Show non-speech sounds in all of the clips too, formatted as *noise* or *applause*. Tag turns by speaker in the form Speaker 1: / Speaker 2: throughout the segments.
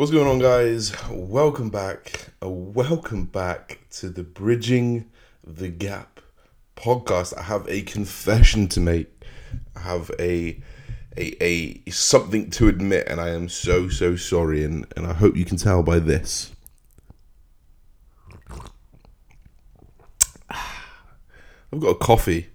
Speaker 1: What's going on, guys? Welcome back. Uh, welcome back to the Bridging the Gap podcast. I have a confession to make. I have a a, a something to admit, and I am so so sorry, and, and I hope you can tell by this. *sighs* I've got a coffee.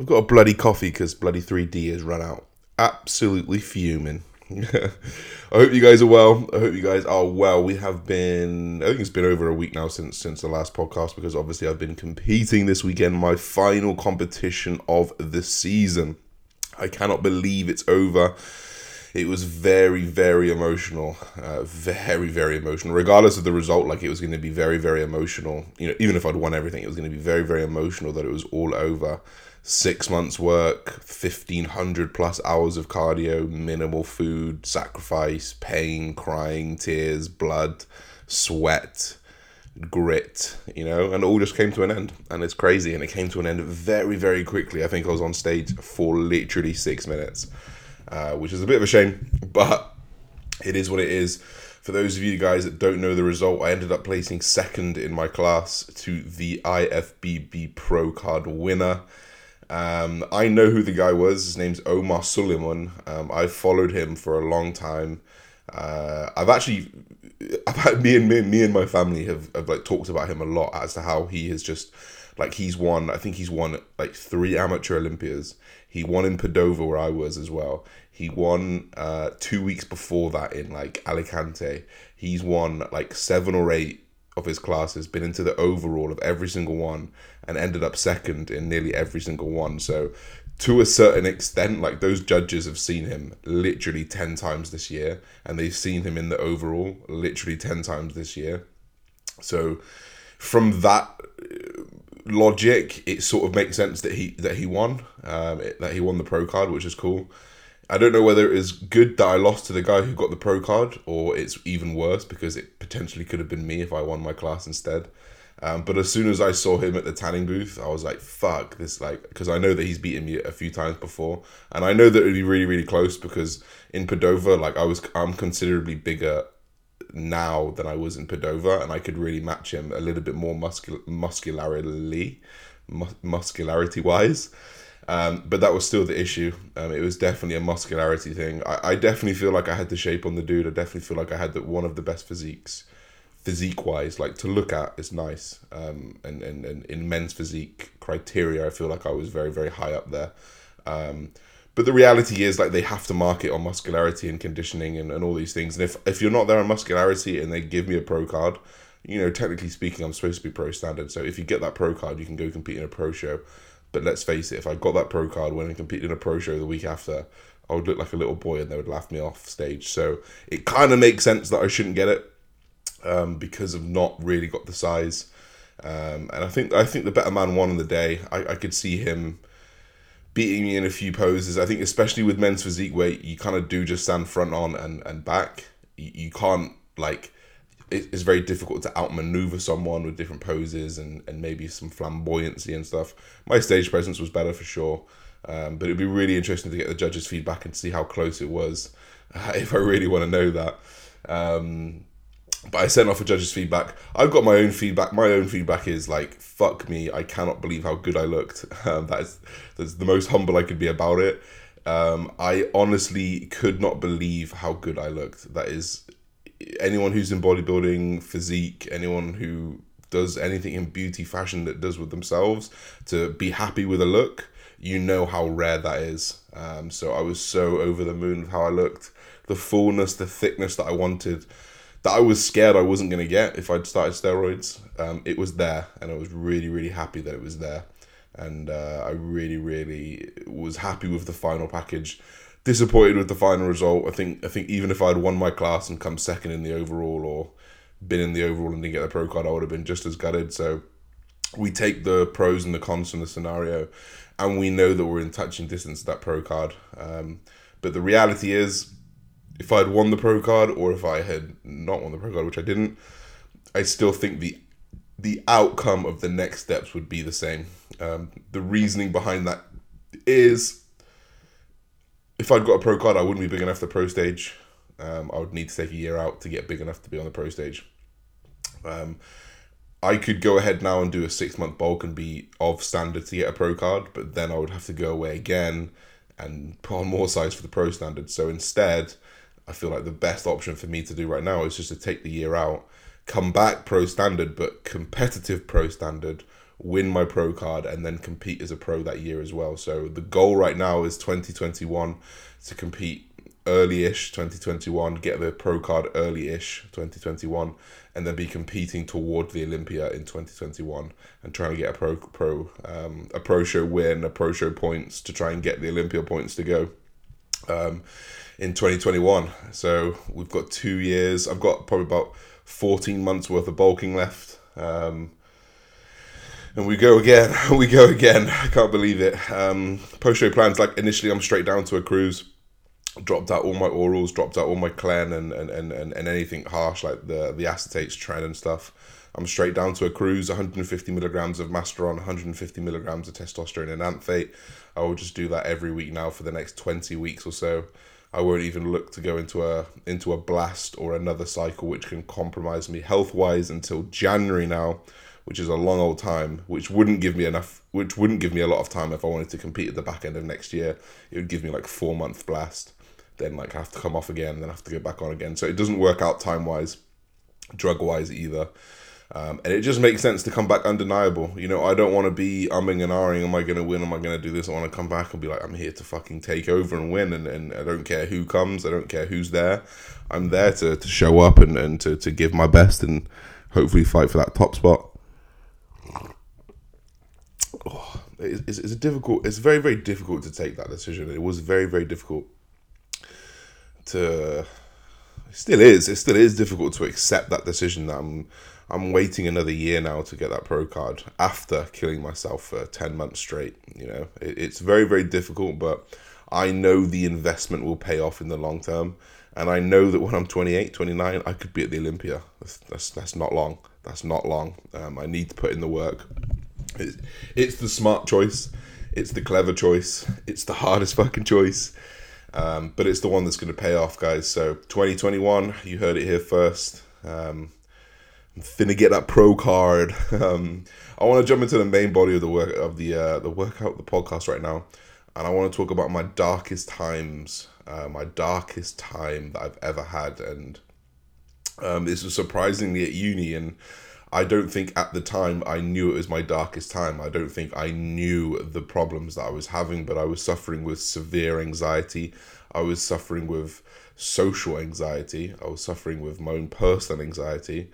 Speaker 1: I've got a bloody coffee because bloody 3D has run out. Absolutely fuming. *laughs* I hope you guys are well. I hope you guys are well. We have been I think it's been over a week now since since the last podcast because obviously I've been competing this weekend, my final competition of the season. I cannot believe it's over. It was very, very emotional. Uh, very, very emotional. Regardless of the result, like it was going to be very, very emotional. You know, even if I'd won everything, it was going to be very, very emotional that it was all over six months work 1500 plus hours of cardio minimal food sacrifice pain crying tears blood sweat grit you know and all just came to an end and it's crazy and it came to an end very very quickly. I think i was on stage for literally six minutes uh, which is a bit of a shame but it is what it is. For those of you guys that don't know the result i ended up placing second in my class to the ifbb pro card winner um, I know who the guy was. His name's Omar Suleiman. Um, I've followed him for a long time. Uh, I've actually, *laughs* I've me and me, me and my family have, have like talked about him a lot as to how he has just like he's won. I think he's won like three amateur Olympias. He won in Padova where I was as well. He won uh, two weeks before that in like Alicante. He's won like seven or eight of his classes, been into the overall of every single one, and ended up second in nearly every single one. So, to a certain extent, like those judges have seen him literally 10 times this year, and they've seen him in the overall literally 10 times this year. So, from that uh, logic, it sort of makes sense that he that he won, um, that he won the pro card, which is cool. I don't know whether it is good that I lost to the guy who got the pro card, or it's even worse because it potentially could have been me if I won my class instead. Um, but as soon as I saw him at the tanning booth, I was like, "Fuck this!" Like, because I know that he's beaten me a few times before, and I know that it'd be really, really close because in Padova, like I was, I'm considerably bigger now than I was in Padova, and I could really match him a little bit more muscul- muscularly, mu- muscularity wise. Um, but that was still the issue. Um, it was definitely a muscularity thing. I, I definitely feel like I had the shape on the dude. I definitely feel like I had the, one of the best physiques, physique wise. Like to look at is nice. Um, and, and, and in men's physique criteria, I feel like I was very, very high up there. Um, but the reality is like they have to market on muscularity and conditioning and, and all these things. And if, if you're not there on muscularity and they give me a pro card, you know, technically speaking, I'm supposed to be pro standard. So if you get that pro card, you can go compete in a pro show. But let's face it, if I got that pro card when I competed in a pro show the week after, I would look like a little boy and they would laugh me off stage. So it kind of makes sense that I shouldn't get it um, because I've not really got the size. Um, and I think I think the better man won on the day. I, I could see him beating me in a few poses. I think especially with men's physique weight, you kind of do just stand front on and, and back. You, you can't like it's very difficult to outmaneuver someone with different poses and, and maybe some flamboyancy and stuff. My stage presence was better for sure, um, but it'd be really interesting to get the judges' feedback and see how close it was, uh, *laughs* if I really want to know that. Um, but I sent off a judge's feedback. I've got my own feedback. My own feedback is like, fuck me, I cannot believe how good I looked. *laughs* Um, that is that's the most humble I could be about it. Um, I honestly could not believe how good I looked. That is anyone who's in bodybuilding, physique, anyone who does anything in beauty, fashion that does with themselves, to be happy with a look, you know how rare that is. Um, so I was so over the moon with how I looked, the fullness, the thickness that I wanted, that I was scared I wasn't gonna get if I'd started steroids. Um, it was there, and I was really, really happy that it was there, and uh, I really, really was happy with the final package disappointed with the final result. I think I think even if I'd won my class and come second in the overall or been in the overall and didn't get the pro card, I would have been just as gutted. So we take the pros and the cons from the scenario, and we know that we're in touching distance of that pro card. Um, but the reality is, if I'd won the pro card or if I had not won the pro card, which I didn't, I still think the the outcome of the next steps would be the same. Um, the reasoning behind that is if I'd got a pro card, I wouldn't be big enough the pro stage. Um, I would need to take a year out to get big enough to be on the pro stage. Um, I could go ahead now and do a six month bulk and be of standard to get a pro card, but then I would have to go away again and put on more size for the pro standard. So instead, I feel like the best option for me to do right now is just to take the year out, come back pro standard, but competitive pro standard, win my pro card, and then compete as a pro that year as well. So the goal right now is 2021 to compete early-ish 2021 get the pro card early-ish 2021 and then be competing toward the olympia in 2021 and trying to get a pro pro um, a pro show win a pro show points to try and get the olympia points to go um, in 2021 so we've got two years i've got probably about 14 months worth of bulking left um, and we go again *laughs* we go again i can't believe it um, post show plans like initially i'm straight down to a cruise dropped out all my orals, dropped out all my clen and, and, and, and, and anything harsh like the the acetates, tren and stuff. I'm straight down to a cruise, 150 milligrams of Masteron, 150 milligrams of testosterone enanthate. I will just do that every week now for the next 20 weeks or so. I won't even look to go into a into a blast or another cycle which can compromise me health wise until January now, which is a long old time, which wouldn't give me enough which wouldn't give me a lot of time if I wanted to compete at the back end of next year. It would give me like four month blast then like have to come off again, then have to go back on again. So it doesn't work out time wise, drug wise either. Um, and it just makes sense to come back undeniable. You know, I don't want to be umming and ahhing. Am I going to win? Am I going to do this? I want to come back and be like, I'm here to fucking take over and win. And, and I don't care who comes. I don't care who's there. I'm there to, to show up and, and to, to give my best and hopefully fight for that top spot. Oh, it's, it's difficult, it's very, very difficult to take that decision. It was very, very difficult to it still is it still is difficult to accept that decision that I'm I'm waiting another year now to get that pro card after killing myself for 10 months straight you know? It, it's very very difficult but I know the investment will pay off in the long term. And I know that when I'm 28 29 I could be at the Olympia. That's that's, that's not long that's not long. Um, I need to put in the work. It's, it's the smart choice. It's the clever choice. It's the hardest fucking choice. Um, but it's the one that's going to pay off, guys. So 2021, you heard it here first. Um, I'm finna get that pro card. *laughs* Um, I want to jump into the main body of the work of the uh, the workout, the podcast right now, and I want to talk about my darkest times, uh, my darkest time that I've ever had, and um, this was surprisingly at uni, and I don't think at the time I knew it was my darkest time. I don't think I knew the problems that I was having, but I was suffering with severe anxiety. I was suffering with social anxiety. I was suffering with my own personal anxiety.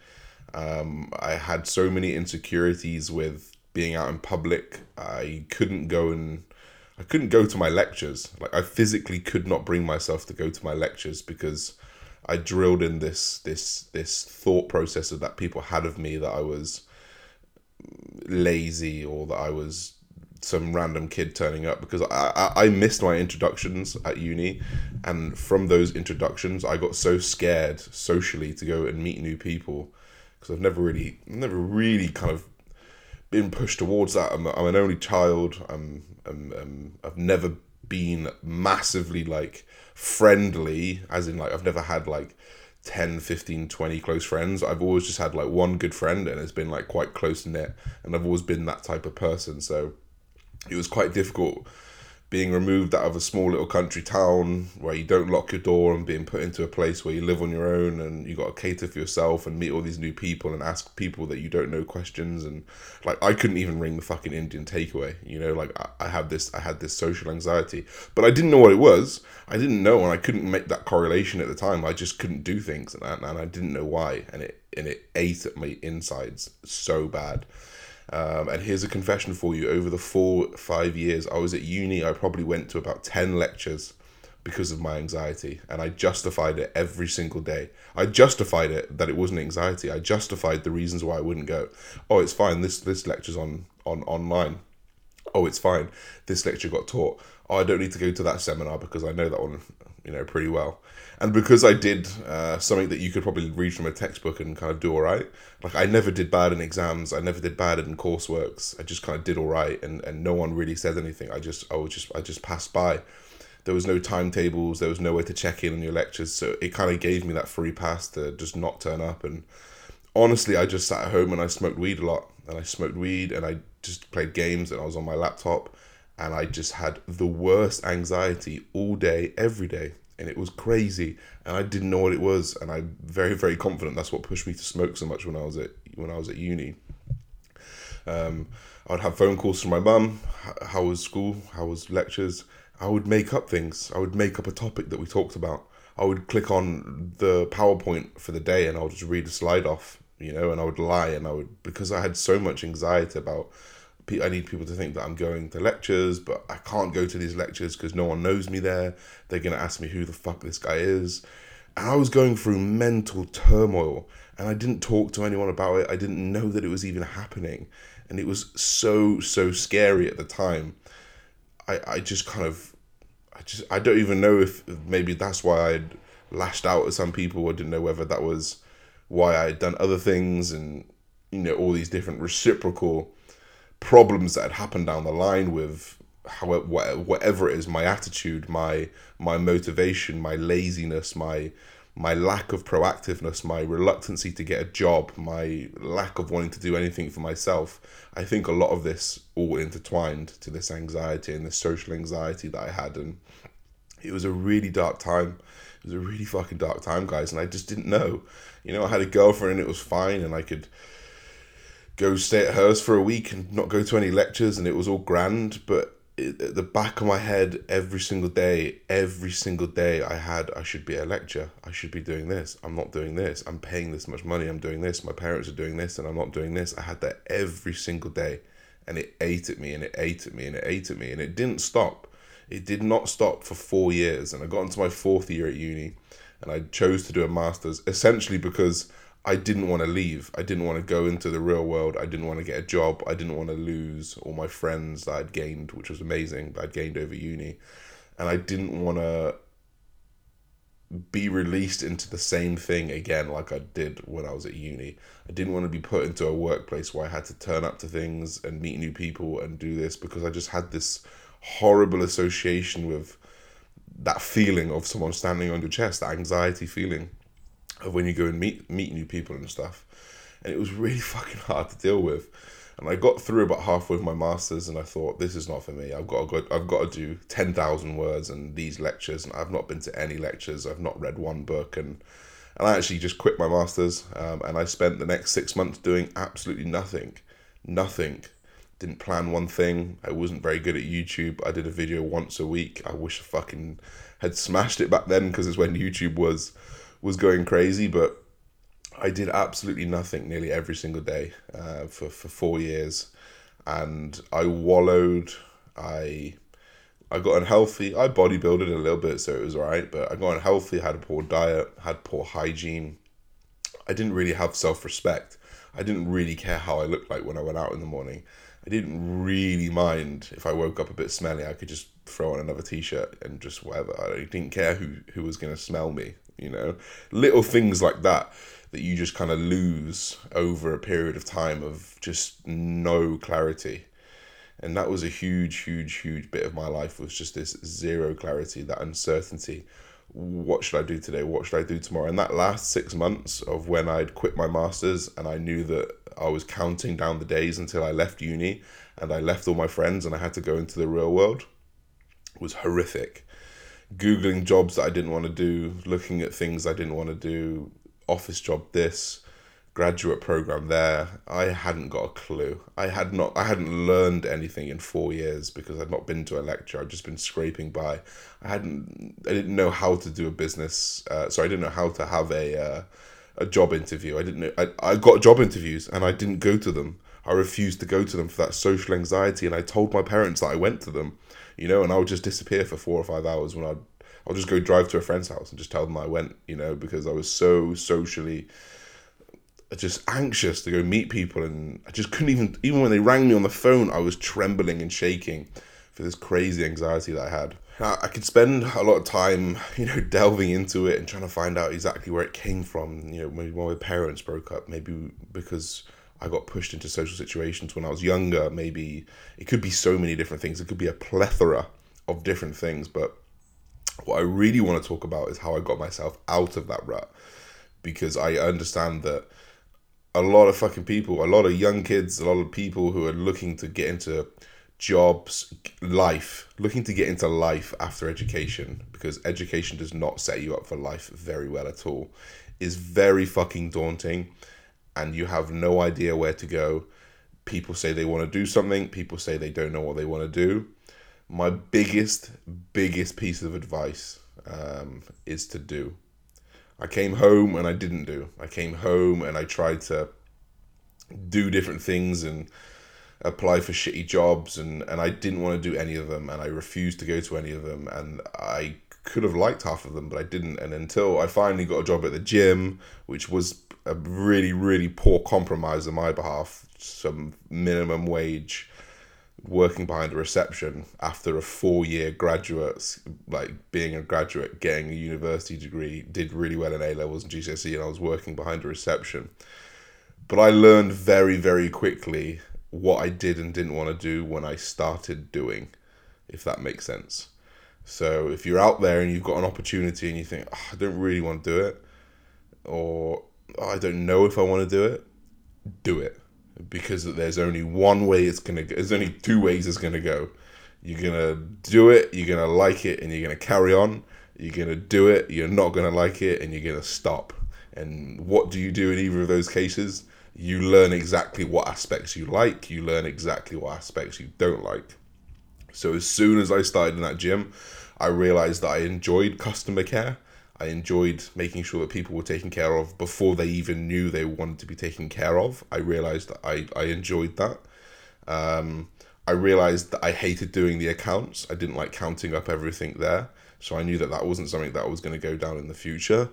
Speaker 1: Um, I had so many insecurities with being out in public. I couldn't go and I couldn't go to my lectures. Like I physically could not bring myself to go to my lectures because I drilled in this this this thought process of that people had of me that I was lazy or that I was some random kid turning up because I, I, I missed my introductions at uni. And from those introductions I got so scared socially to go and meet new people because I've never really never really kind of been pushed towards that. I'm, I'm an only child. I'm, I'm, I'm I've never been massively like friendly as in like I've never had like 10 15 20 close friends. I've always just had like one good friend and it's been like quite close knit and I've always been that type of person. So it was quite difficult being removed out of a small little country town where you don't lock your door and being put into a place where you live on your own and you got to cater for yourself and meet all these new people and ask people that you don't know questions and like I couldn't even ring the fucking Indian takeaway you know? Like I, I had this I had this social anxiety but I didn't know what it was. I didn't know and I couldn't make that correlation at the time. I just couldn't do things and and I didn't know why and it and it ate at my insides so bad um, and here's a confession for you. Over the four, five years I was at uni, I probably went to about 10 lectures because of my anxiety. And I justified it every single day. I justified it that it wasn't anxiety. I justified the reasons why I wouldn't go. Oh, it's fine. This, this lecture's on, on online. Oh, it's fine. This lecture got taught. Oh, I don't need to go to that seminar because I know that one, you know, pretty well and because I did uh, something that you could probably read from a textbook and kind of do all right, like I never did bad in exams, I never did bad in courseworks. I just kind of did all right, and, and no one really said anything. I just I was just I just passed by. there was no timetables, there was no way to check in on your lectures, so it kind of gave me that free pass to just not turn up. And honestly, I just sat at home and I smoked weed a lot, and I smoked weed and I just played games and I was on my laptop, and I just had the worst anxiety all day, every day, and it was crazy, and I didn't know what it was, and I'm very, very confident that's what pushed me to smoke so much when I was at when I was at uni. Um, I'd have phone calls from my mum. How was school? How was lectures? I would make up things. I would make up a topic that we talked about. I would click on the PowerPoint for the day and I would just read a slide off, you know, and I would lie and I would because I had so much anxiety about I need people to think that I'm going to lectures, but I can't go to these lectures because no one knows me there. They're going to ask me who the fuck this guy is. And I was going through mental turmoil and I didn't talk to anyone about it. I didn't know that it was even happening. And it was so, so scary at the time. I, I just kind of I just I don't even know if maybe that's why I'd lashed out at some people. I didn't know whether that was why I'd done other things and you know all these different reciprocal problems that had happened down the line with however whatever it is my attitude my my motivation my laziness my my lack of proactiveness, my reluctancy to get a job, my lack of wanting to do anything for myself, I think a lot of this all intertwined to this anxiety and this social anxiety that I had. And it was a really dark time. It was a really fucking dark time, guys. And I just didn't know. You know, I had a girlfriend and it was fine and I could go stay at hers for a week and not go to any lectures and it was all grand. But at the back of my head every single day every single day i had i should be at a lecture i should be doing this. I'm not doing this. I'm paying this much money. I'm doing this. My parents are doing this and i'm not doing this. I had that every single day and it ate at me and it ate at me and it ate at me and it didn't stop. It did not stop for four years and i got into my fourth year at uni and i chose to do a master's essentially because I didn't want to leave. I didn't want to go into the real world. I didn't want to get a job. I didn't want to lose all my friends that I'd gained, which was amazing, that I'd gained over uni. And I didn't want to be released into the same thing again like I did when I was at uni. I didn't want to be put into a workplace where I had to turn up to things and meet new people and do this because I just had this horrible association with that feeling of someone standing on your chest, that anxiety feeling of when you go and meet meet new people and stuff. And it was really *laughs* fucking hard to deal with. And I got through about halfway with my masters, and I thought this is not for me. I've got to go, I've got to do ten thousand words and these lectures, and I've not been to any lectures. I've not read one book, and and I actually just quit my masters, um, and I spent the next six months doing absolutely nothing, nothing. Didn't plan one thing. I wasn't very good at YouTube. I did a video once a week. I wish I fucking had smashed it back then because it's when *laughs* YouTube was was going crazy, but I did absolutely nothing nearly every single day uh, for for four years, and I wallowed. I I got unhealthy. I bodybuilded a little bit, so it was alright. But I got unhealthy. Had a poor diet. Had poor hygiene. I didn't really have self respect. I didn't really care how I looked like when I went out in the morning. I didn't really mind if I woke up a bit smelly. I could just throw on another t-shirt and just whatever. I didn't care who who was gonna smell me you know? Little things like that that you just kind of lose over a period of time of just no clarity. And that was a huge huge huge bit of my life was just this zero clarity that uncertainty. What should i do today? What should i do tomorrow? And that last six months of when i'd quit my masters and i knew that i was counting down the days until i left uni and i left all my friends and i had to go into the real world was horrific googling jobs that I didn't want to do, looking at things I didn't want to do, office job this, graduate program there. I hadn't got a clue. I had not I hadn't learned anything in 4 years because I'd not been to a lecture. I'd just been scraping by. I hadn't I didn't know how to do a business uh, so I didn't know how to have a uh, a job interview. I didn't know I, I got job interviews and I didn't go to them. I refused to go to them for that social anxiety and I told my parents that I went to them you know, and I would just disappear for four or five hours when I'd I'll just go drive to a friend's house and just tell them I went, you know, because I was so socially just anxious to go meet people and I just couldn't even even when they rang me on the phone I was trembling and shaking for this crazy anxiety that I had. I could spend a lot of time, you know, *laughs* delving into it and trying to find out exactly where it came from. You know, maybe when my parents broke up, maybe because I got pushed into social situations when I was younger. Maybe it could be so many different things. It could be a plethora of different things. But What I really want to talk about is how I got myself out of that rut because I understand that a lot of fucking people, a lot of young kids, a lot of people who are looking to get into jobs, life, looking to get into life after education, because education does not set you up for life very well at all, is very fucking daunting and you have no idea where to go. People say they want to do something, people say they don't know what they want to do. My biggest, biggest piece of advice um, is to do. I came home and I didn't do. I came home and I tried to do different things and apply for shitty jobs and, and I didn't want to do any of them and I refused to go to any of them and I could have liked half of them but I didn't and until I finally got a job at the gym which was a really really poor compromise on my behalf some minimum wage working behind a reception after a four year graduate like being a graduate getting a university degree did really well in A levels and GCSE and I was working behind a reception but I learned very very quickly what I did and didn't want to do when I started doing, if that makes sense. So if you're out there and you've got an opportunity and you think, oh, I don't really want to do it, or I don't know if I want to do it, do it. Because there's only one way it's to go. There's only two ways it's to go. You're to do it, you're to like it, and you're to carry on. You're to do it, you're not to like it, and you're to stop. And what do you do in either of those cases? you learn exactly what aspects you like, you learn exactly what aspects you don't like. So as soon as I started in that gym, I realized that I enjoyed customer care. I enjoyed making sure that people were taken care of before they even knew they wanted to be taken care of. I realized that I, I enjoyed that. Um, I realized that I hated doing the accounts. I didn't like counting up everything there. So I knew that that wasn't something that was going to go down in the future.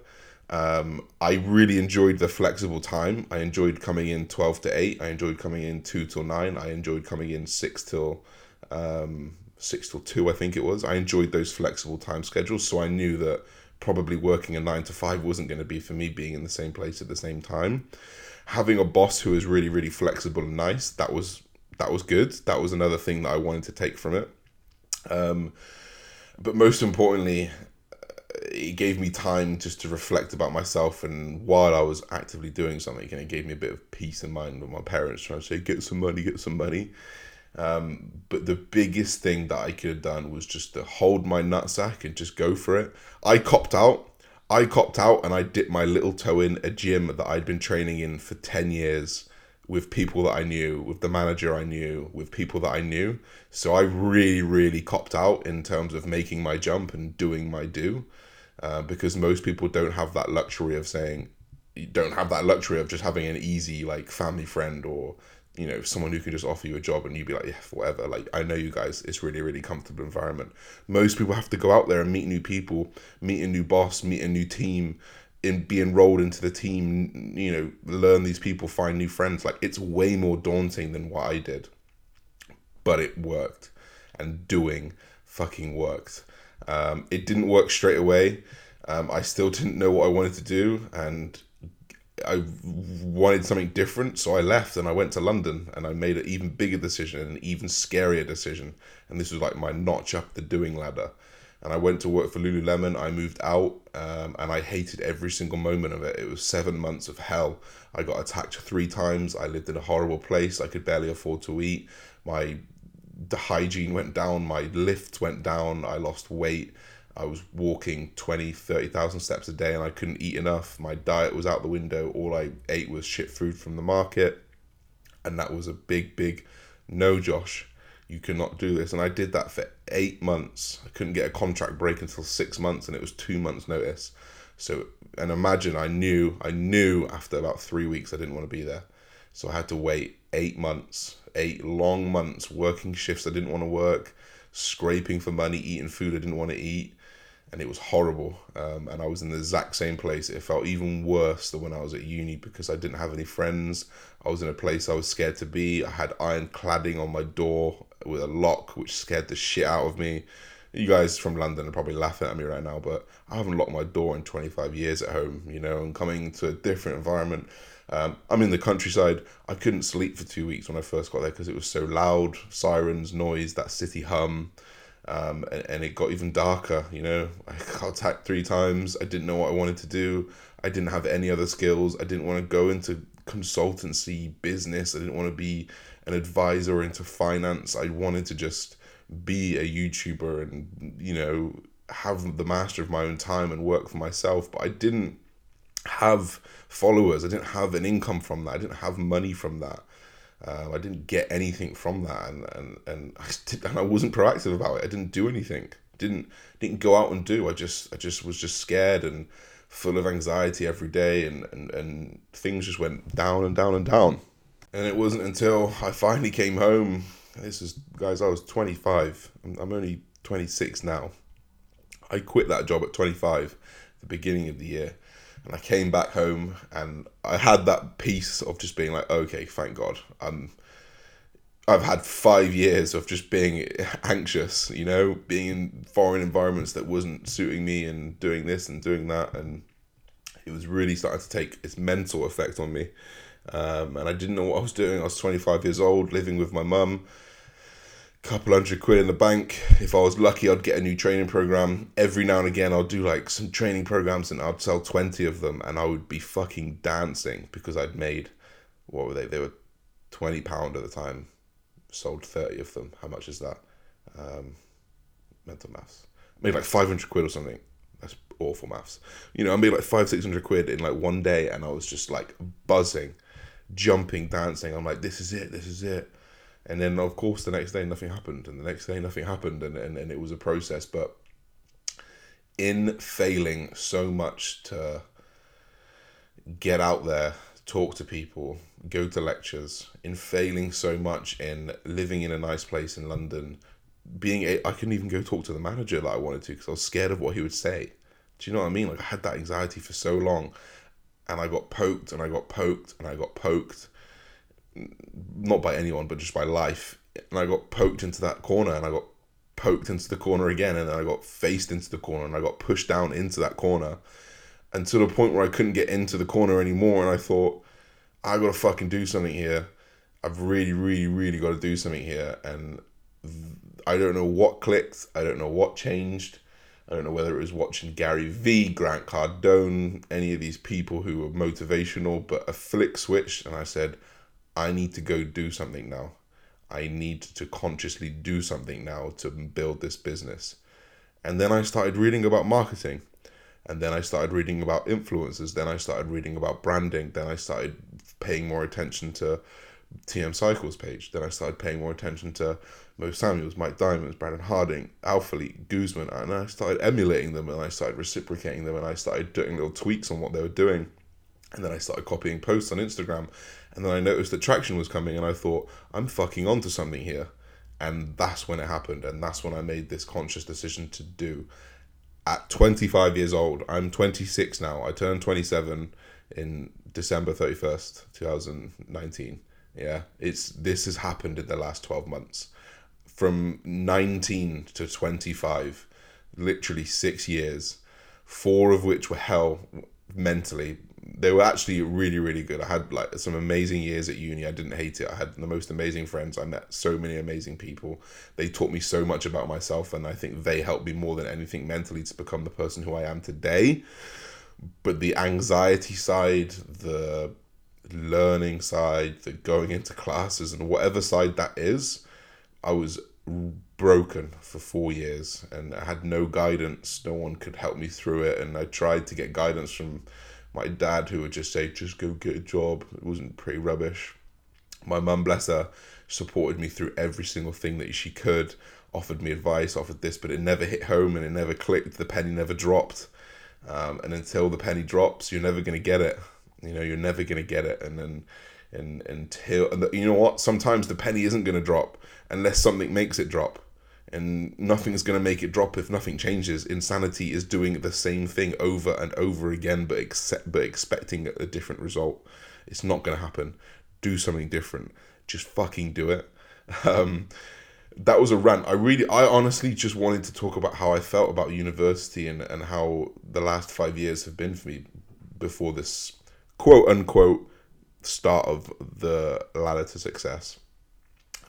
Speaker 1: Um, I really enjoyed the flexible time. I enjoyed coming in 12 to 8. I enjoyed coming in 2 till 9. I enjoyed coming in 6 till um, 6 till 2, I think it was. I enjoyed those flexible time schedules. So I knew that probably working a 9 to 5 wasn't going to be for me being in the same place at the same time. Having a boss who was really, really flexible and nice, that was that was good. That was another thing that I wanted to take from it. Um, but most importantly, it gave me time just to reflect about myself and while I was actively doing something and it gave me a bit of peace of mind with my parents trying to say get some money get some money um, but the biggest thing that I could have done was just to hold my nutsack and just go for it I copped out I copped out and I dipped my little toe in a gym that I'd been training in for 10 years with people that I knew, with the manager I knew, with people that I knew. So I really, really copped out in terms of making my jump and doing my do. Uh, because most people don't have that luxury of saying you don't have that luxury of just having an easy like family friend or you know someone who can just offer you a job and you'd be like yeah whatever. Like i know you guys it's really really comfortable environment. Most people have to go out there and meet new people meet a new boss meet a new team and be enrolled into the team you know learn these people find new friends. Like it's way more daunting than what i did. But it worked and doing fucking worked. Um, it didn't work straight away. Um, I still didn't know what I wanted to do, and I wanted something different. So I left and I went to London, and I made an even bigger decision, an even scarier decision. And this was like my notch up the doing ladder. And I went to work for Lululemon. I moved out, um, and I hated every single moment of it. It was seven months of hell. I got attacked three times. I lived in a horrible place. I could barely afford to eat. My the hygiene went down, my lifts went down, I lost weight. I was walking 20, 30,000 steps a day and I couldn't eat enough. My diet was out the window. All I ate was shit food from the market. And that was a big, big no, Josh. You cannot do this. And I did that for eight months. I couldn't get a contract break until six months and it was two months' notice. So, and imagine I knew, I knew after about three weeks I didn't want to be there. So I had to wait eight months eight long months working shifts I didn't want to work, scraping for money, eating food I didn't want to eat, and it was horrible. Um, and I was in the exact same place. It felt even worse than when I was at uni because I didn't have any friends. I was in a place I was scared to be. I had iron cladding on my door with a lock, which scared the shit out of me. You guys from London are probably laughing at me right now, but I haven't locked my door in 25 years at home, you know, and coming to a different environment um, I'm in the countryside. I couldn't sleep for two weeks when I first got there because it was so loud, sirens, noise, that city hum. Um, and, and it got even darker, you know. *laughs* I got attacked three times. I didn't know what I wanted to do. I didn't have any other skills. I didn't want to go into consultancy business. I didn't want to be an advisor into finance. I wanted to just be a YouTuber and, you know, have the master of my own time and work for myself. But I didn't have followers. I didn't have an income from that. I didn't have money from that. Um, I didn't get anything from that, and and and *laughs* I did, and I wasn't proactive about it. I didn't do anything. Didn't didn't go out and do. I just I just was just scared and full of anxiety every day, and and and things just went down and down and down. And it wasn't until I finally came home. This is guys. I was twenty five. I'm, I'm only twenty six now. I quit that job at twenty five, the beginning of the year and I came back home and I had that peace of just being like, okay, thank God. Um, I've had five years of just being anxious, you know, being in foreign environments that wasn't suiting me and doing this and doing that. And it was really starting to take its mental effect on me. Um, and I didn't know what I was doing. I was 25 years old, living with my mum couple hundred quid in the bank. If I was lucky, I'd get a new training program. Every now and again, I'll do like some training programs and I'd sell 20 of them and I would be fucking dancing because I'd made, what were they? They were 20 pound at the time, sold 30 of them. How much is that? Um, mental maths. Made like 500 quid or something. That's awful maths. You know, I made like five, 600 quid in like one day and I was just like buzzing, jumping, dancing. I'm like, this is it, this is it and then of course the next day nothing happened. And the next day nothing happened and, and, and it was a process. But in failing so much to get out there talk to people go to lectures in failing so much in living in a nice place in london being a, i couldn't even go talk to the manager that i wanted to because i was scared of what he would say. Do you know what i mean? Like i had that anxiety for so long and i got poked and i got poked and i got poked not by anyone, but just by life. And I got poked into that corner, and I got poked into the corner again, and then I got faced into the corner, and I got pushed down into that corner, and to the point where I couldn't get into the corner anymore. And I thought, I gotta fucking do something here. I've really, really, really got to do something here, and I don't know what clicked. I don't know what changed. I don't know whether it was watching Gary Vee, Grant Cardone, any of these people who were motivational, but a flick switched, and I said, I need to go do something now. I need to consciously do something now to build this business. And then I started reading about marketing. And then I started reading about influencers. Then I started reading about branding. Then I started paying more attention to TM Cycles page. Then I started paying more attention to Mo Samuels, Mike Diamonds, Brandon Harding, Alpha Guzman. And I started emulating them and I started reciprocating them and I started doing little tweaks on what they were doing. And then I started copying posts on Instagram. And then I noticed that traction was coming and I thought, I'm fucking onto something here. And that's when it happened. And that's when I made this conscious decision to do. At 25 years old, I'm 26 now. I turned 27 in December 31st, 2019. Yeah, it's this has happened in the last 12 months. From 19 to 25, literally six years, four of which were hell mentally, they were actually really really good. I had like some amazing years at uni. I didn't hate it. I had the most amazing friends. I met so many amazing people. They taught me so much about myself, and I think they helped me more than anything mentally to become the person who I am today. But the anxiety side, the learning side, the going into classes, and whatever side that is, I was broken for four years and I had no guidance. No one could help me through it, and I tried to get guidance from my dad who would just say, just go get a job. It wasn't pretty rubbish. My mum, bless her, supported me through every single thing that she could, offered me advice, offered this, but it never hit home and it never clicked. The penny never dropped. Um, and until the penny drops, you're never going to get it. You know, you're never going to get it. And then, and until, you know what? Sometimes the penny isn't going to drop unless something makes it drop and nothing is going to make it drop if nothing changes. Insanity is doing the same thing over and over again, but accept, but expecting a different result. It's not going to happen. Do something different. Just fucking do it. *laughs* Um, that was a rant. I really, I honestly just wanted to talk about how I felt about university and, and how the last five years have been for me before this quote unquote start of the ladder to success.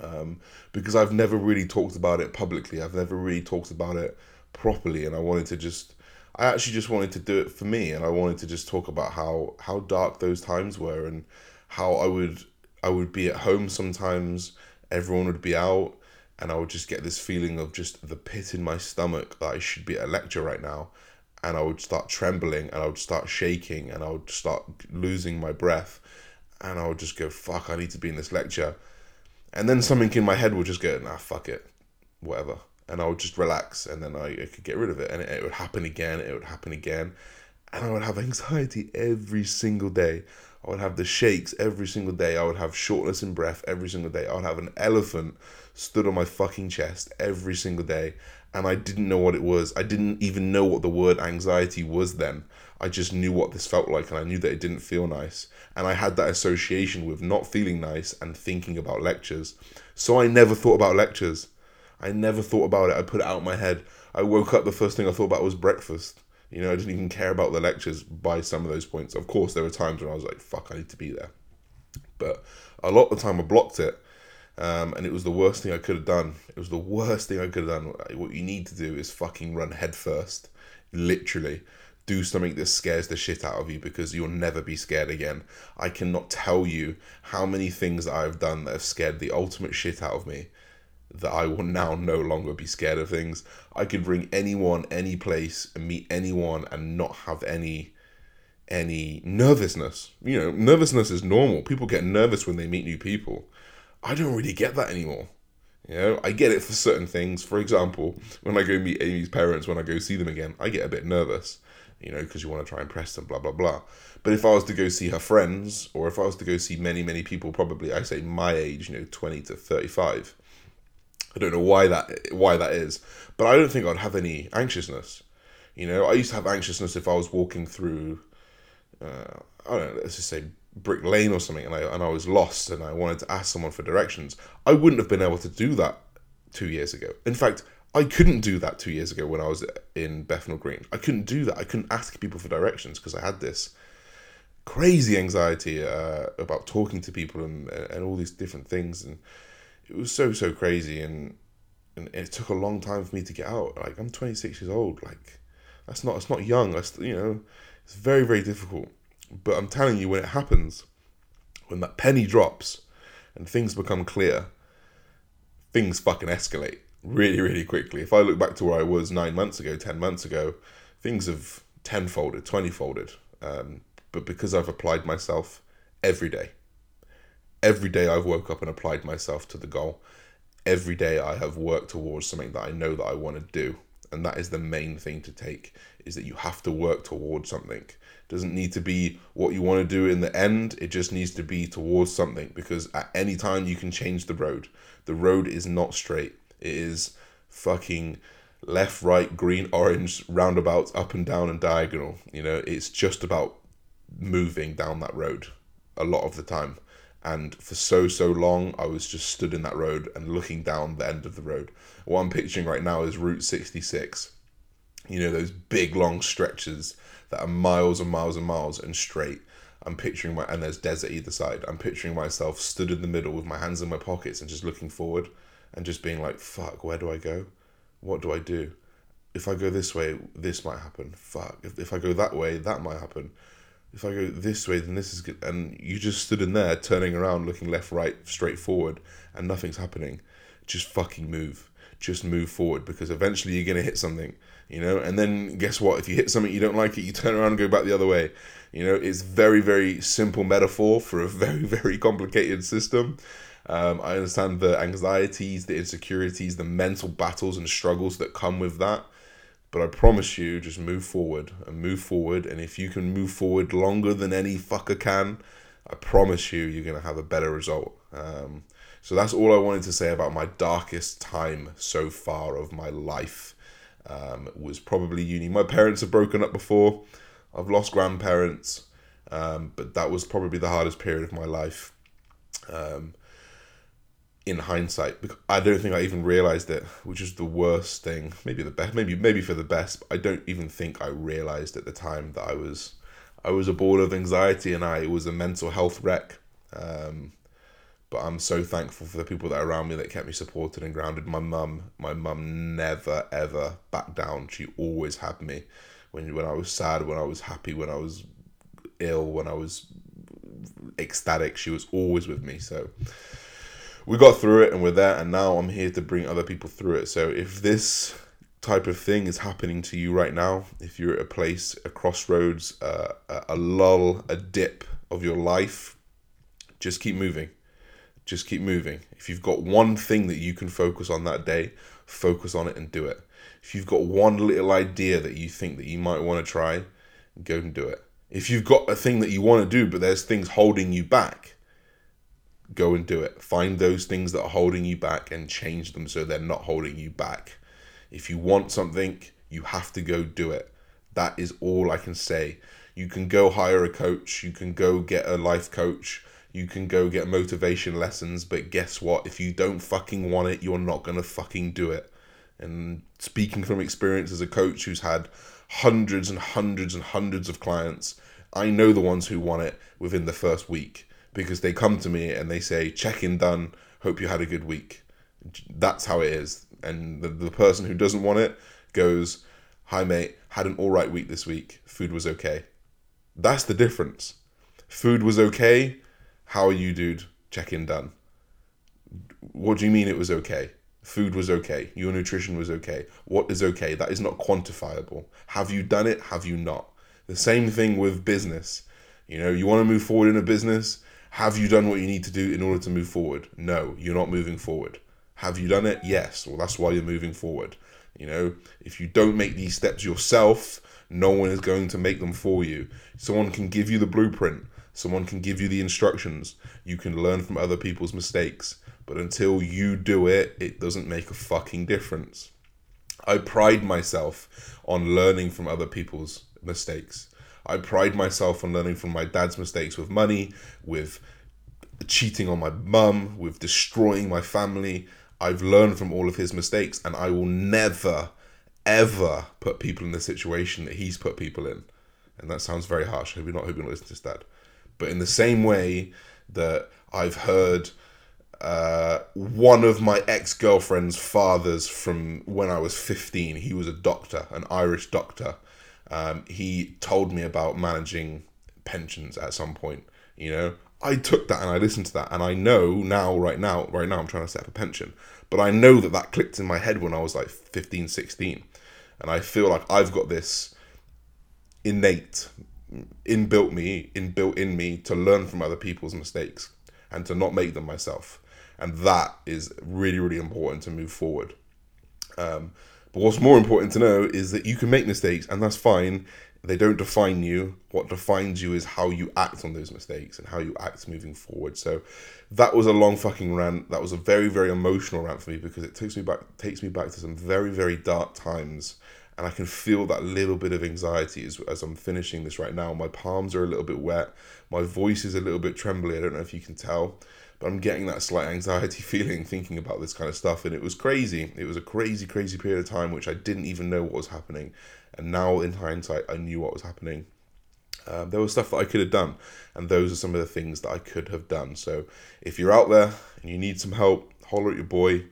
Speaker 1: Um, because I've never really talked about it publicly. I've never really talked about it properly, and I wanted to just. I actually just wanted to do it for me, and I wanted to just talk about how how dark those times were, and how I would I would be at home sometimes. Everyone would be out, and I would just get this feeling of just the pit in my stomach that I should be at a lecture right now, and I would start trembling, and I would start shaking, and I would start losing my breath, and I would just go, "Fuck! I need to be in this lecture." And then something in my head would just go, nah, fuck it, whatever. And I would just relax and then I, I could get rid of it. And it, it would happen again, it would happen again. And I would have anxiety every single day. I would have the shakes every single day. I would have shortness in breath every single day. I would have an elephant stood on my fucking chest every single day. And I didn't know what it was. I didn't even know what the word anxiety was then. I just knew what this felt like and I knew that it didn't feel nice. And I had that association with not feeling nice and thinking about lectures. So I never thought about lectures. I never thought about it. I put it out of my head. I woke up, the first thing I thought about was breakfast. You know, I didn't even care about the lectures by some of those points. Of course, there were times when I was like, fuck, I need to be there. But a lot of the time I blocked it. Um, and it was the worst thing I could have done. It was the worst thing I could have done. What you need to do is fucking run headfirst, literally do something that scares the shit out of you because you'll never be scared again. I cannot tell you how many things I've done that have scared the ultimate shit out of me that I will now no longer be scared of things. I could bring anyone, any place, and meet anyone and not have any any nervousness. You know, nervousness is normal. People get nervous when they meet new people. I don't really get that anymore. You know, I get it for certain things. For example, when I go meet Amy's parents, when I go see them again, I get a bit nervous you know, because you want to try and impress them, blah, blah, blah. But if I was to go see her friends, or if I was to go see many, many people, probably I say my age, you know, 20 to 35, I don't know why that why that is, but I don't think I'd have any anxiousness. You know, I used to have anxiousness if I was walking through, uh, I don't know, let's just say Brick Lane or something, and I and I was lost and I wanted to ask someone for directions. I wouldn't have been able to do that two years ago. In fact, I couldn't do that two years ago when I was in Bethnal Green. I couldn't do that. I couldn't ask people for directions because I had this crazy anxiety uh, about talking to people and and all these different things, and it was so so crazy. And and it took a long time for me to get out. Like I'm 26 years old. Like that's not it's not young. That's you know it's very very difficult. But I'm telling you, when it happens, when that penny drops, and things become clear, things fucking escalate really, really quickly. If I look back to where I was nine months ago, 10 months ago, things have tenfolded, 20 folded. Um, but because I've applied myself every day, every day I've woke up and applied myself to the goal. Every day I have worked towards something that I know that I want to do. And that is the main thing to take is that you have to work towards something. It doesn't need to be what you want to do in the end. It just needs to be towards something because at any time you can change the road. The road is not straight it is fucking left, right, green, orange, roundabouts, up and down, and diagonal. You know, it's just about moving down that road a lot of the time. And for so, so long, I was just stood in that road and looking down the end of the road. What I'm picturing right now is Route 66. You know, those big, long stretches that are miles and miles and miles and straight. I'm picturing my, and there's desert either side. I'm picturing myself stood in the middle with my hands in my pockets and just looking forward and just being like, fuck, where do I go? What do I do? If I go this way, this might happen. Fuck. If, if I go that way, that might happen. If I go this way, then this is good. And you just stood in there, turning around, looking left, right, straight forward, and nothing's happening. Just fucking move. Just move forward because eventually you're going to hit something, you know? And then guess what? If you hit something you don't like it, you turn around and go back the other way. You know, it's very, very simple metaphor for a *laughs* very, very complicated system. Um, I understand the anxieties, the insecurities, the mental battles and struggles that come with that. But I promise you, just move forward and move forward. And if you can move forward longer than any fucker can, I promise you, you're going to have a better result. Um, so that's all I wanted to say about my darkest time so far of my life. Um, was probably uni. My parents have broken up before. I've lost grandparents, um, but that was probably the hardest period of my life. Um, in hindsight i don't think i even realized it which is the worst thing maybe the best maybe maybe for the best i don't even think i realized at the time that i was i was a ball of anxiety and i was a mental health wreck um, But I'm so thankful for the people that are around me that kept me supported and grounded. My mum, my mum never ever backed down. She always had me when when I was sad, when I was happy, when I was ill, when I was ecstatic. She was always with me. So we got through it and we're there. And now I'm here to bring other people through it. So if this type of thing is happening to you right now, if you're at a place, a crossroads, uh, a, a lull, a dip of your life, just keep moving. Just keep moving. If you've got one thing that you can focus on that day, focus on it and do it. If you've got one little idea that you think that you might want to try, go and do it. If you've got a thing that you want to do, but there's things holding you back, go and do it. Find those things that are holding you back and change them so they're not holding you back. If you want something, you have to go do it. That is all I can say. You can go hire a coach, you can go get a life coach, you can go get motivation lessons, but guess what? If you don't fucking want it, you're not to fucking do it. And speaking from experience as a coach who's had hundreds and hundreds and hundreds of clients, I know the ones who want it within the first week because they come to me and they say, check in done, hope you had a good week. That's how it is. And the, the person who doesn't want it goes, hi mate, had an all right week this week, food was okay. That's the difference. Food was okay. How are you, dude? Check in done. What do you mean it was okay? Food was okay. Your nutrition was okay. What is okay? That is not quantifiable. Have you done it? Have you not? The same thing with business. You know, you want to move forward in a business. Have you done what you need to do in order to move forward? No, you're not moving forward. Have you done it? Yes. Well, that's why you're moving forward. You know, if you don't make these steps yourself, no one is going to make them for you. Someone can give you the blueprint, someone can give you the instructions. You can learn from other people's mistakes. But until you do it, it doesn't make a fucking difference. I pride myself on learning from other people's mistakes. I pride myself on learning from my dad's mistakes with money, with cheating on my mum, with destroying my family. I've learned from all of his mistakes, and I will never, ever put people in the situation that he's put people in. And that sounds very harsh. I hope you're not hoping to listen to this, Dad. But in the same way that I've heard uh, one of my ex girlfriend's fathers from when I was 15, he was a doctor, an Irish doctor. Um, he told me about managing pensions at some point. You know, I took that and I listened to that, and I know now, right now, right now, I'm trying to set up a pension. But I know that that clicked in my head when I was like 15, 16. And I feel like I've got this innate, inbuilt me, inbuilt in me to learn from other people's mistakes and to not make them myself. And that is really, really important to move forward. Um, but what's more important to know is that you can make mistakes and that's fine. They don't define you. What defines you is how you act on those mistakes and how you act moving forward. So that was a long fucking rant. That was a very, very emotional rant for me because it takes me back takes me back to some very, very dark times. And I can feel that little bit of anxiety as, as I'm finishing this right now. My palms are a little bit wet. My voice is a little bit trembly. I don't know if you can tell but I'm getting that slight anxiety *laughs* feeling thinking about this kind of stuff. And it was crazy. It was a crazy, crazy period of time which I didn't even know what was happening. And now, in hindsight, I knew what was happening. Um, there was stuff that I could have done, and those are some of the things that I could have done. So, if you're out there and you need some help, holler at your boy.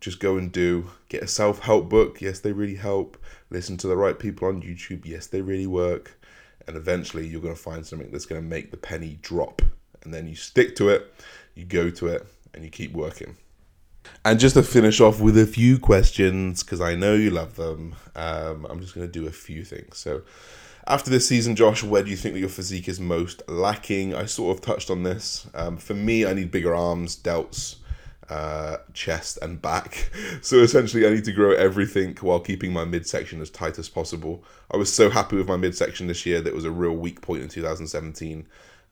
Speaker 1: Just go and do. Get a self help book. Yes, they really help. Listen to the right people on YouTube. Yes, they really work. And eventually, you're going to find something that's going to make the penny drop. And then you stick to it you go to it and you keep working. And just to finish off with a few questions, because I know you love them, um, I'm just going to do a few things. So, after this season, Josh, where do you think that your physique is most lacking? I sort of touched on this. Um, for me, I need bigger arms, delts, uh, chest, and back. *laughs* So essentially, I need to grow everything while keeping my midsection as tight as possible. I was so happy with my midsection this year that was a real weak point in 2017.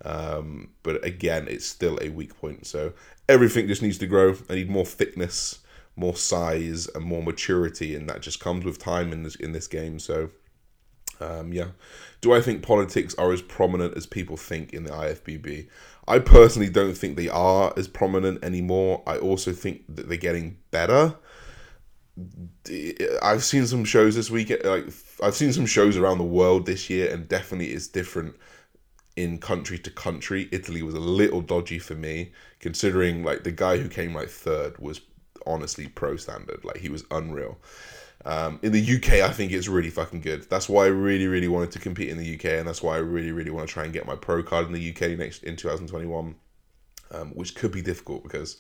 Speaker 1: Um, but again, it's still a weak point. So everything just needs to grow. I need more thickness, more size, and more maturity, and that just comes with time in this in this game. So. Um, yeah. Do I think politics are as prominent as people think in the IFBB? I personally don't think they are as prominent anymore. I also think that they're getting better. I've seen some shows this week. Like I've seen some shows around the world this year, and definitely it's different in country to country. Italy was a little dodgy for me, considering like the guy who came like third was honestly pro standard. Like he was unreal. Um, in the UK, I think it's really fucking good. That's why I really, really wanted to compete in the UK, and that's why I really, really want to try and get my pro card in the UK next in 2021, um, which could be difficult because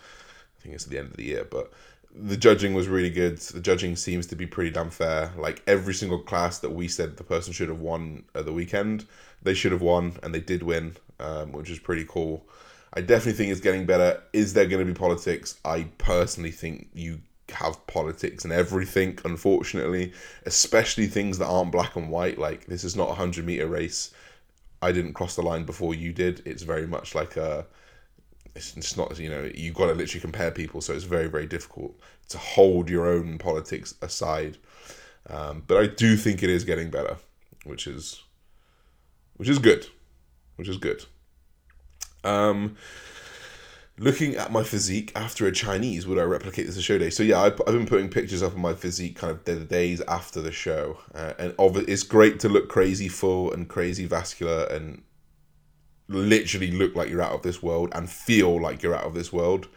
Speaker 1: I think it's at the end of the year. But the judging was really good. The judging seems to be pretty damn fair. Like every single class that we said the person should have won at the weekend, they should have won, and they did win, um, which is pretty cool. I definitely think it's getting better. Is there going to be politics? I personally think you have politics and everything, unfortunately, especially things that aren't black and white. Like, this is not a 100 meter race. I didn't cross the line before you did. It's very much like a. It's, not, you know, you've got to literally compare people, so it's very, very difficult to hold your own politics aside. Um, but I do think it is getting better, which is, which is good, which is good. Um, looking at my physique after a Chinese, would I replicate this at show day? So yeah, I've, I've been putting pictures up of my physique kind of the days after the show, uh, and it's great to look crazy full and crazy vascular and literally look like you're out of this world and feel like you're out of this world.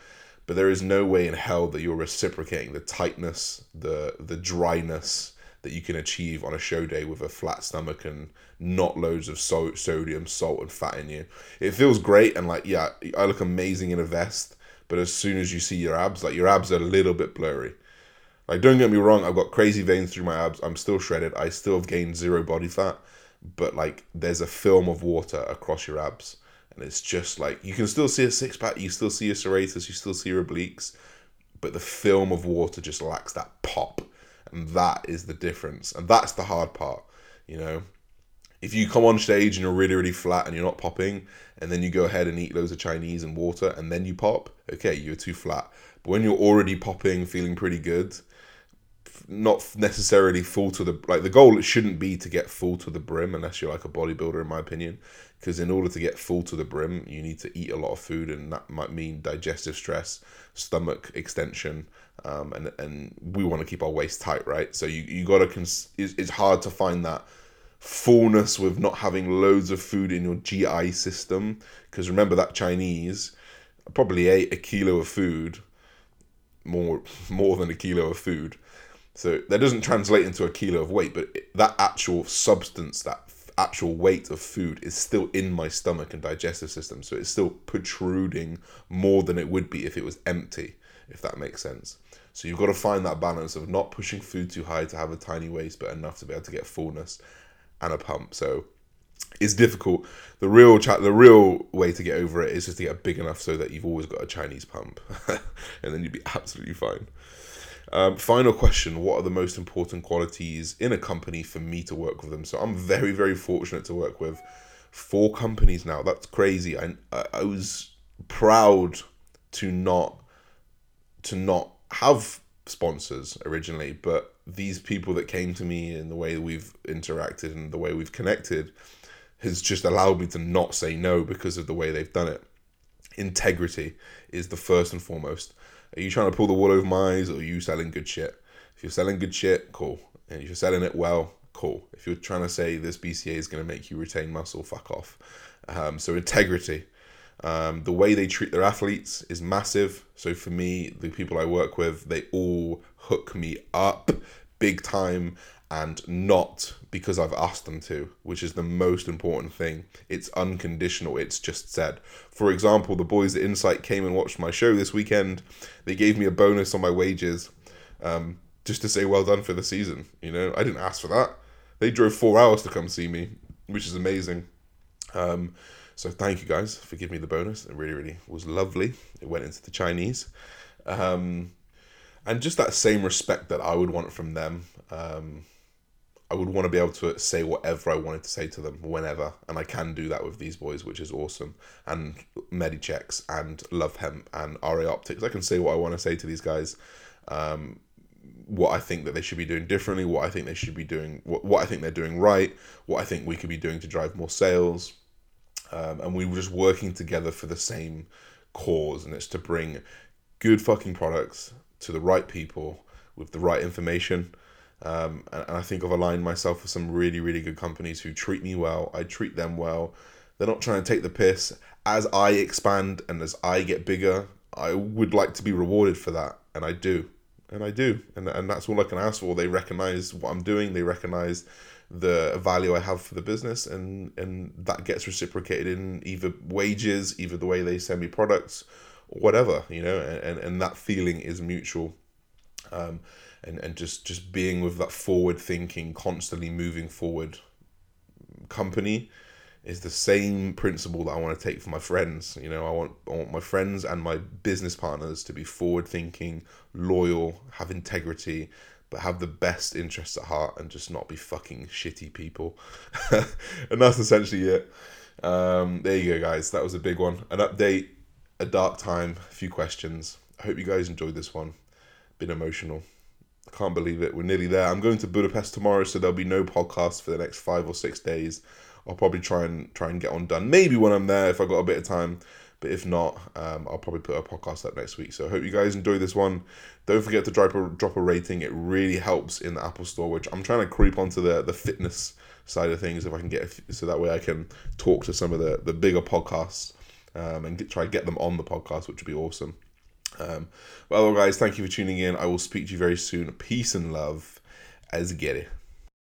Speaker 1: But there is no way in hell that you're reciprocating the tightness, the the dryness that you can achieve on a show day with a flat stomach and not loads of so- sodium, salt, and fat in you. It feels great, and like, yeah, I look amazing in a vest, but as soon as you see your abs, like, your abs are a little bit blurry. Like, don't get me wrong, I've got crazy veins through my abs. I'm still shredded. I still have gained zero body fat, but like, there's a film of water across your abs. And it's just like, you can still see a six pack, you still see your serratus, you still see your obliques, but the film of water just lacks that pop. And that is the difference. And that's the hard part, you know? if you come on stage and you're really really flat and you're not popping and then you go ahead and eat loads of chinese and water and then you pop okay you're too flat but when you're already popping feeling pretty good not necessarily full to the like the goal it shouldn't be to get full to the brim unless you're like a bodybuilder in my opinion because in order to get full to the brim you need to eat a lot of food and that might mean digestive stress stomach extension um, and and we want to keep our waist tight right so you, you got to cons- it's, it's hard to find that fullness with not having loads of food in your GI system. Because remember that Chinese probably ate a kilo of food, more *laughs* more than a kilo of food. So that doesn't translate into a kilo of weight, but that actual substance, that actual weight of food is still in my stomach and digestive system. So it's still protruding more than it would be if it was empty, if that makes sense. So you've got to find that balance of not pushing food too high to have a tiny waist, but enough to be able to get fullness and a pump. So it's difficult. The real cha- the real way to get over it is just to get big enough so that you've always got a Chinese pump, *laughs* and then you'd be absolutely fine. Um, final question: What are the most important qualities in a company for me to work with them? So I'm very very fortunate to work with four companies now. That's crazy. I I, was proud to not to not have sponsors originally, but these people that came to me and the way we've interacted and the way we've connected has just allowed me to not say no because of the way they've done it. Integrity is the first and foremost. Are you trying to pull the wool over my eyes or are you selling good shit? If you're selling good shit, cool. And if you're selling it well, cool. If you're trying to say this BCA is going to make you retain muscle, fuck off. Um, so integrity. Um, the way they treat their athletes is massive. So for me, the people I work with, they all hook me up big time and not because I've asked them to, which is the most important thing. It's unconditional, it's just said. For example, the boys at Insight came and watched my show this weekend. They gave me a bonus on my wages um, just to say well done for the season. You know, I didn't ask for that. They drove four hours to come see me, which is amazing. Um, so thank you guys for giving me the bonus. It really, really was lovely. It went into the Chinese. Um, and just that same respect that I would want from them. Um, I would want to be able to say whatever I wanted to say to them whenever, and I can do that with these boys, which is awesome. And Medichecks and Love Hemp and RA Optics, I can say what I want to say to these guys. Um, what I think that they should be doing differently, what I think they should be doing, what, what I think they're doing right, what I think we could be doing to drive more sales. Um, and we were just working together for the same cause, and it's to bring good fucking products to the right people with the right information. Um, and, and, I think I've aligned myself with some really, really good companies who treat me well. I treat them well. They're not trying to take the piss. As I expand and as I get bigger, I would like to be rewarded for that, and I do, and I do, and and that's all I can ask for. They recognize what I'm doing. They recognize the value I have for the business, and and that gets reciprocated in either wages, either the way they send me products, whatever you know, and and that feeling is mutual. Um, and, and just, just being with that forward thinking, constantly moving forward company is the same principle that I want to take for my friends. You know, I want I want my friends and my business partners to be forward thinking, loyal, have integrity, but have the best interests at heart and just not be fucking shitty people. *laughs* and that's essentially it. Um, there you go, guys. That was a big one. An update, a dark time, a few questions. I hope you guys enjoyed this one. Been emotional. I can't believe it. We're nearly there. I'm going to Budapest tomorrow, so there'll be no podcast for the next five or six days. I'll probably try and try and get on done. Maybe when I'm there, if I got a bit of time. But if not, um, I'll probably put a podcast up next week. So I hope you guys enjoy this one. Don't forget to drop a drop a rating. It really helps in the Apple Store, which I'm trying to creep onto the the fitness side of things if I can get a, so that way I can talk to some of the the bigger podcasts um, and get, try to get them on the podcast, which would be awesome. Um, well, guys, thank you for tuning in. I will speak to you very soon. Peace and love. As get it.